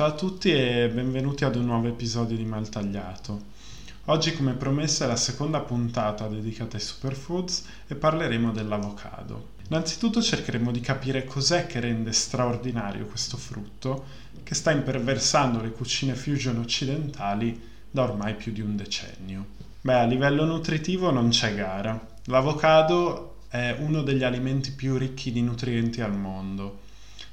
Ciao a tutti e benvenuti ad un nuovo episodio di Maltagliato. Oggi come promesso è la seconda puntata dedicata ai superfoods e parleremo dell'avocado. Innanzitutto cercheremo di capire cos'è che rende straordinario questo frutto che sta imperversando le cucine fusion occidentali da ormai più di un decennio. Beh, a livello nutritivo non c'è gara. L'avocado è uno degli alimenti più ricchi di nutrienti al mondo.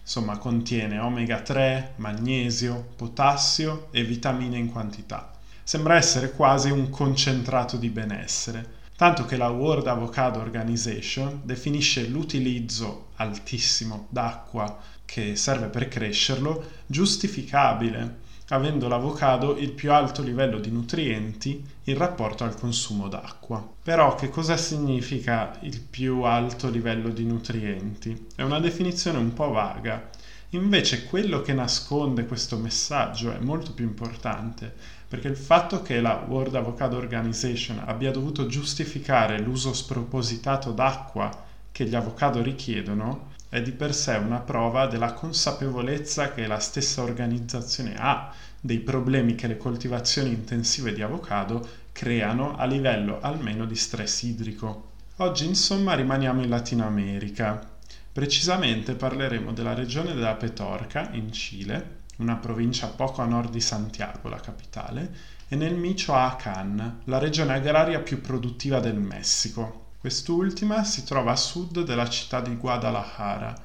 Insomma, contiene omega 3, magnesio, potassio e vitamine in quantità. Sembra essere quasi un concentrato di benessere tanto che la World Avocado Organization definisce l'utilizzo altissimo d'acqua che serve per crescerlo giustificabile, avendo l'avocado il più alto livello di nutrienti in rapporto al consumo d'acqua. Però che cosa significa il più alto livello di nutrienti? È una definizione un po' vaga. Invece quello che nasconde questo messaggio è molto più importante perché il fatto che la World Avocado Organization abbia dovuto giustificare l'uso spropositato d'acqua che gli avocado richiedono è di per sé una prova della consapevolezza che la stessa organizzazione ha dei problemi che le coltivazioni intensive di avocado creano a livello almeno di stress idrico. Oggi insomma rimaniamo in Latino America. Precisamente parleremo della regione della Petorca in Cile una provincia poco a nord di Santiago, la capitale, e nel Michoacán, la regione agraria più produttiva del Messico. Quest'ultima si trova a sud della città di Guadalajara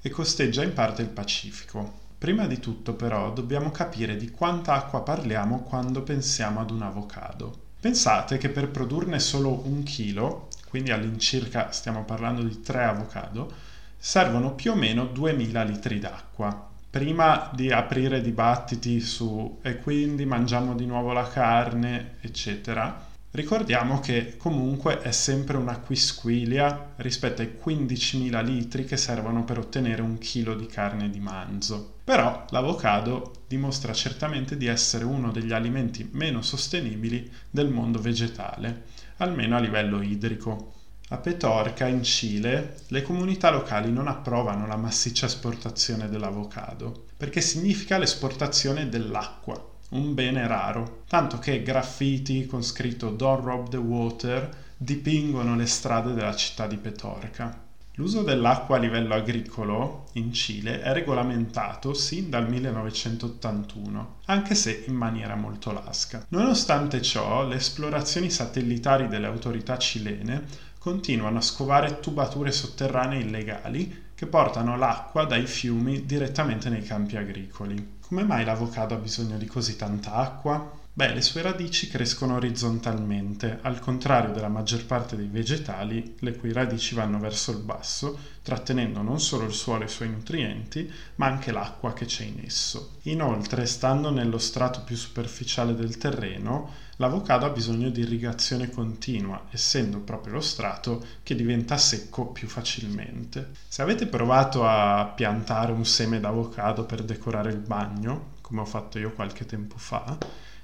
e costeggia in parte il Pacifico. Prima di tutto però dobbiamo capire di quanta acqua parliamo quando pensiamo ad un avocado. Pensate che per produrne solo un chilo, quindi all'incirca stiamo parlando di tre avocado, servono più o meno 2000 litri d'acqua prima di aprire dibattiti su e quindi mangiamo di nuovo la carne, eccetera, ricordiamo che comunque è sempre una quisquilia rispetto ai 15.000 litri che servono per ottenere un chilo di carne di manzo. Però l'avocado dimostra certamente di essere uno degli alimenti meno sostenibili del mondo vegetale, almeno a livello idrico. A Petorca, in Cile, le comunità locali non approvano la massiccia esportazione dell'avocado, perché significa l'esportazione dell'acqua, un bene raro, tanto che graffiti con scritto Don't rob the water dipingono le strade della città di Petorca. L'uso dell'acqua a livello agricolo in Cile è regolamentato sin dal 1981, anche se in maniera molto lasca. Nonostante ciò, le esplorazioni satellitari delle autorità cilene continuano a scovare tubature sotterranee illegali che portano l'acqua dai fiumi direttamente nei campi agricoli. Come mai l'avocado ha bisogno di così tanta acqua? Beh, le sue radici crescono orizzontalmente, al contrario della maggior parte dei vegetali, le cui radici vanno verso il basso, trattenendo non solo il suolo e i suoi nutrienti, ma anche l'acqua che c'è in esso. Inoltre, stando nello strato più superficiale del terreno, l'avocado ha bisogno di irrigazione continua, essendo proprio lo strato che diventa secco più facilmente. Se avete provato a piantare un seme d'avocado per decorare il bagno, come ho fatto io qualche tempo fa,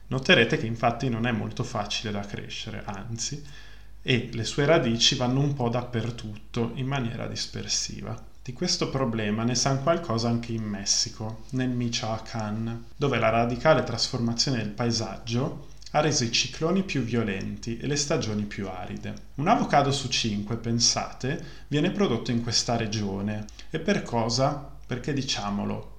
Noterete che infatti non è molto facile da crescere, anzi, e le sue radici vanno un po' dappertutto in maniera dispersiva. Di questo problema ne sa qualcosa anche in Messico, nel Michoacán, dove la radicale trasformazione del paesaggio ha reso i cicloni più violenti e le stagioni più aride. Un avocado su cinque, pensate, viene prodotto in questa regione. E per cosa? Perché diciamolo,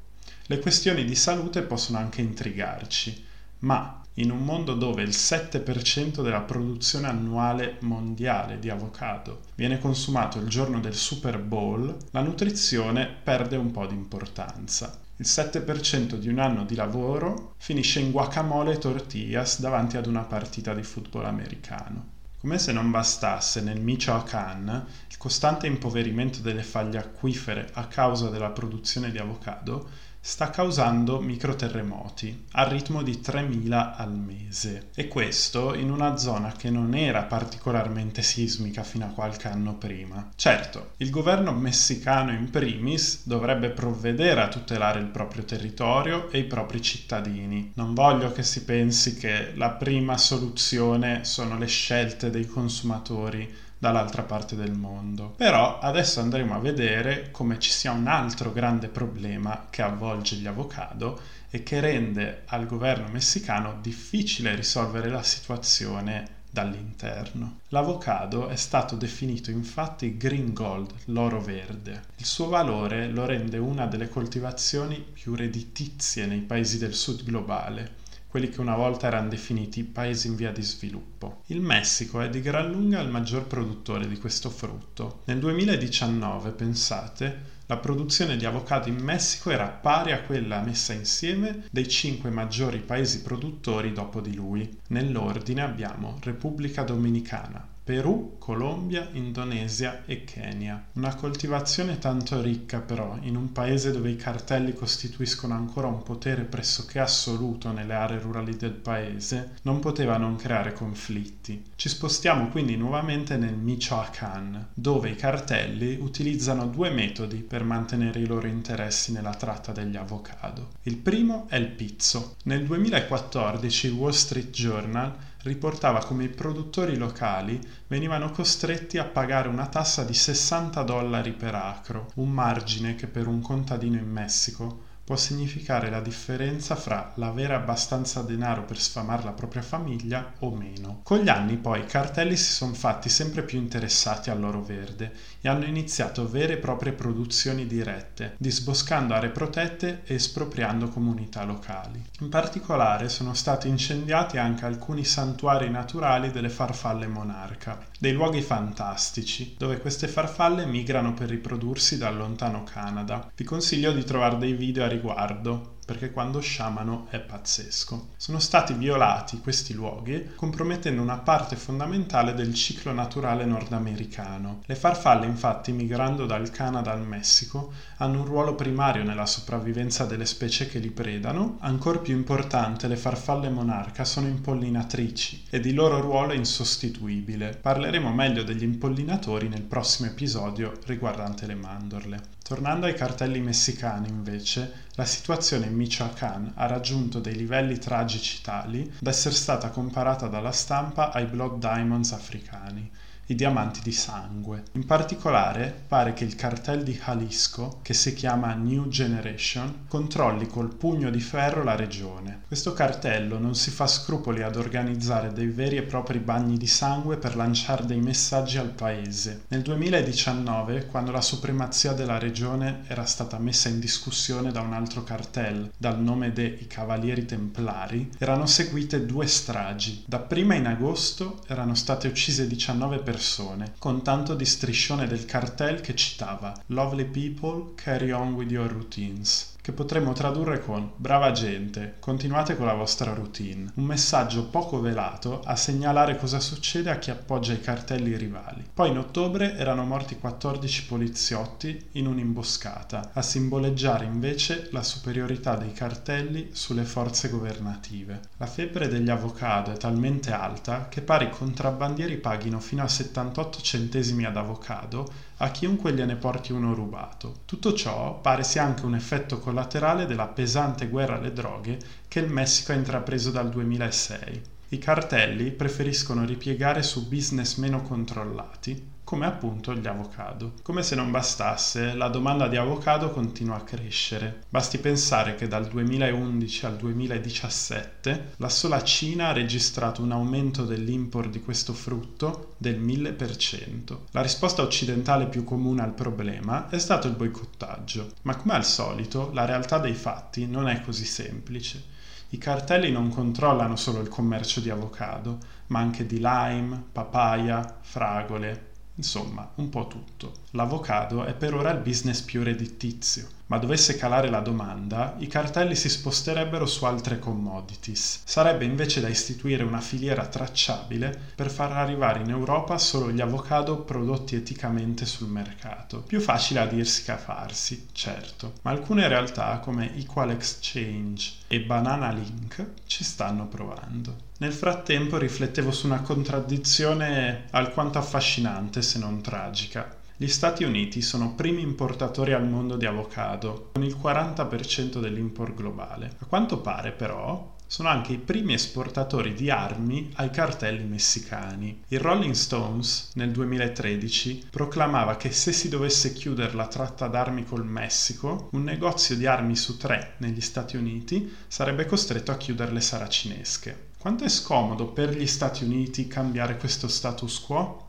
le questioni di salute possono anche intrigarci, ma in un mondo dove il 7% della produzione annuale mondiale di avocado viene consumato il giorno del Super Bowl, la nutrizione perde un po' di importanza. Il 7% di un anno di lavoro finisce in guacamole e tortillas davanti ad una partita di football americano. Come se non bastasse, nel Michoacán il costante impoverimento delle faglie acquifere a causa della produzione di avocado sta causando microterremoti al ritmo di 3000 al mese e questo in una zona che non era particolarmente sismica fino a qualche anno prima. Certo, il governo messicano in primis dovrebbe provvedere a tutelare il proprio territorio e i propri cittadini. Non voglio che si pensi che la prima soluzione sono le scelte dei consumatori dall'altra parte del mondo. Però adesso andremo a vedere come ci sia un altro grande problema che avvolge gli avocado e che rende al governo messicano difficile risolvere la situazione dall'interno. L'avocado è stato definito infatti green gold, l'oro verde. Il suo valore lo rende una delle coltivazioni più redditizie nei paesi del sud globale quelli che una volta erano definiti paesi in via di sviluppo. Il Messico è di gran lunga il maggior produttore di questo frutto. Nel 2019, pensate, la produzione di avocado in Messico era pari a quella messa insieme dei cinque maggiori paesi produttori dopo di lui. Nell'ordine abbiamo Repubblica Dominicana, Perù, Colombia, Indonesia e Kenya. Una coltivazione tanto ricca però, in un paese dove i cartelli costituiscono ancora un potere pressoché assoluto nelle aree rurali del paese, non poteva non creare conflitti. Ci spostiamo quindi nuovamente nel Michoacán, dove i cartelli utilizzano due metodi per mantenere i loro interessi nella tratta degli avocado. Il primo è il pizzo. Nel 2014 il Wall Street Journal riportava come i produttori locali venivano costretti a pagare una tassa di 60 dollari per acro, un margine che per un contadino in Messico può significare la differenza fra l'avere abbastanza denaro per sfamare la propria famiglia o meno. Con gli anni poi i cartelli si sono fatti sempre più interessati all'oro verde e hanno iniziato vere e proprie produzioni dirette, disboscando aree protette e espropriando comunità locali. In particolare sono stati incendiati anche alcuni santuari naturali delle farfalle monarca, dei luoghi fantastici, dove queste farfalle migrano per riprodursi dal lontano Canada. Vi consiglio di trovare dei video a riguardo perché quando sciamano è pazzesco. Sono stati violati questi luoghi, compromettendo una parte fondamentale del ciclo naturale nordamericano. Le farfalle, infatti, migrando dal Canada al Messico, hanno un ruolo primario nella sopravvivenza delle specie che li predano. Ancora più importante, le farfalle monarca sono impollinatrici ed il loro ruolo è insostituibile. Parleremo meglio degli impollinatori nel prossimo episodio riguardante le mandorle. Tornando ai cartelli messicani, invece, la situazione in Michoacán ha raggiunto dei livelli tragici tali da essere stata comparata dalla stampa ai Blood Diamonds africani i diamanti di sangue. In particolare pare che il cartel di Jalisco, che si chiama New Generation, controlli col pugno di ferro la regione. Questo cartello non si fa scrupoli ad organizzare dei veri e propri bagni di sangue per lanciare dei messaggi al paese. Nel 2019, quando la supremazia della regione era stata messa in discussione da un altro cartel, dal nome dei Cavalieri Templari, erano seguite due stragi. Dapprima in agosto erano state uccise 19 persone persone, con tanto di striscione del cartel che citava Lovely people, carry on with your routines che potremmo tradurre con Brava gente, continuate con la vostra routine, un messaggio poco velato a segnalare cosa succede a chi appoggia i cartelli rivali. Poi in ottobre erano morti 14 poliziotti in un'imboscata, a simboleggiare invece la superiorità dei cartelli sulle forze governative. La febbre degli avocado è talmente alta che pare i contrabbandieri paghino fino a 78 centesimi ad avocado a chiunque gliene porti uno rubato. Tutto ciò pare sia anche un effetto collaterale della pesante guerra alle droghe che il Messico ha intrapreso dal 2006. I cartelli preferiscono ripiegare su business meno controllati, come appunto gli avocado. Come se non bastasse, la domanda di avocado continua a crescere. Basti pensare che dal 2011 al 2017 la sola Cina ha registrato un aumento dell'import di questo frutto del 1000%. La risposta occidentale più comune al problema è stato il boicottaggio, ma come al solito la realtà dei fatti non è così semplice. I cartelli non controllano solo il commercio di avocado, ma anche di lime, papaya, fragole, Insomma, un po' tutto. L'avocado è per ora il business più redditizio, ma dovesse calare la domanda, i cartelli si sposterebbero su altre commodities. Sarebbe invece da istituire una filiera tracciabile per far arrivare in Europa solo gli avocado prodotti eticamente sul mercato. Più facile a dirsi che a farsi, certo, ma alcune realtà come Equal Exchange e Banana Link ci stanno provando. Nel frattempo riflettevo su una contraddizione alquanto affascinante se non tragica. Gli Stati Uniti sono primi importatori al mondo di avocado, con il 40% dell'import globale. A quanto pare però sono anche i primi esportatori di armi ai cartelli messicani. Il Rolling Stones nel 2013 proclamava che se si dovesse chiudere la tratta d'armi col Messico, un negozio di armi su tre negli Stati Uniti sarebbe costretto a chiudere le saracinesche. Quanto è scomodo per gli Stati Uniti cambiare questo status quo?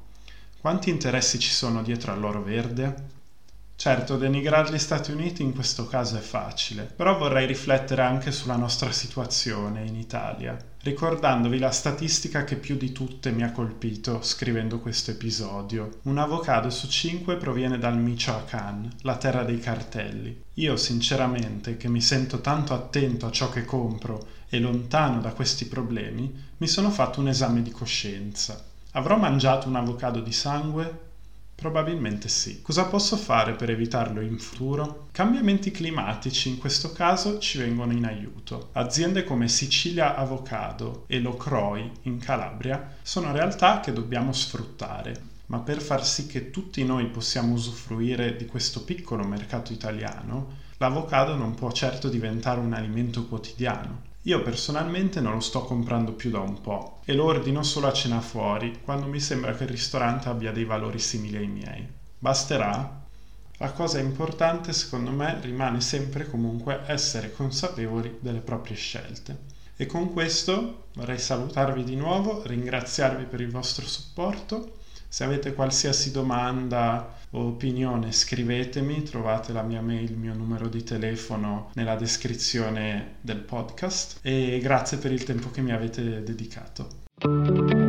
Quanti interessi ci sono dietro all'oro verde? Certo, denigrare gli Stati Uniti in questo caso è facile, però vorrei riflettere anche sulla nostra situazione in Italia, ricordandovi la statistica che più di tutte mi ha colpito scrivendo questo episodio. Un avocado su cinque proviene dal Michoacán, la terra dei cartelli. Io sinceramente, che mi sento tanto attento a ciò che compro e lontano da questi problemi, mi sono fatto un esame di coscienza. Avrò mangiato un avocado di sangue? Probabilmente sì. Cosa posso fare per evitarlo in futuro? Cambiamenti climatici in questo caso ci vengono in aiuto. Aziende come Sicilia Avocado e Locroi in Calabria sono realtà che dobbiamo sfruttare. Ma per far sì che tutti noi possiamo usufruire di questo piccolo mercato italiano, l'avocado non può certo diventare un alimento quotidiano. Io personalmente non lo sto comprando più da un po' e lo ordino solo a cena fuori, quando mi sembra che il ristorante abbia dei valori simili ai miei. Basterà? La cosa importante secondo me rimane sempre comunque essere consapevoli delle proprie scelte. E con questo vorrei salutarvi di nuovo, ringraziarvi per il vostro supporto se avete qualsiasi domanda o opinione scrivetemi, trovate la mia mail, il mio numero di telefono nella descrizione del podcast e grazie per il tempo che mi avete dedicato.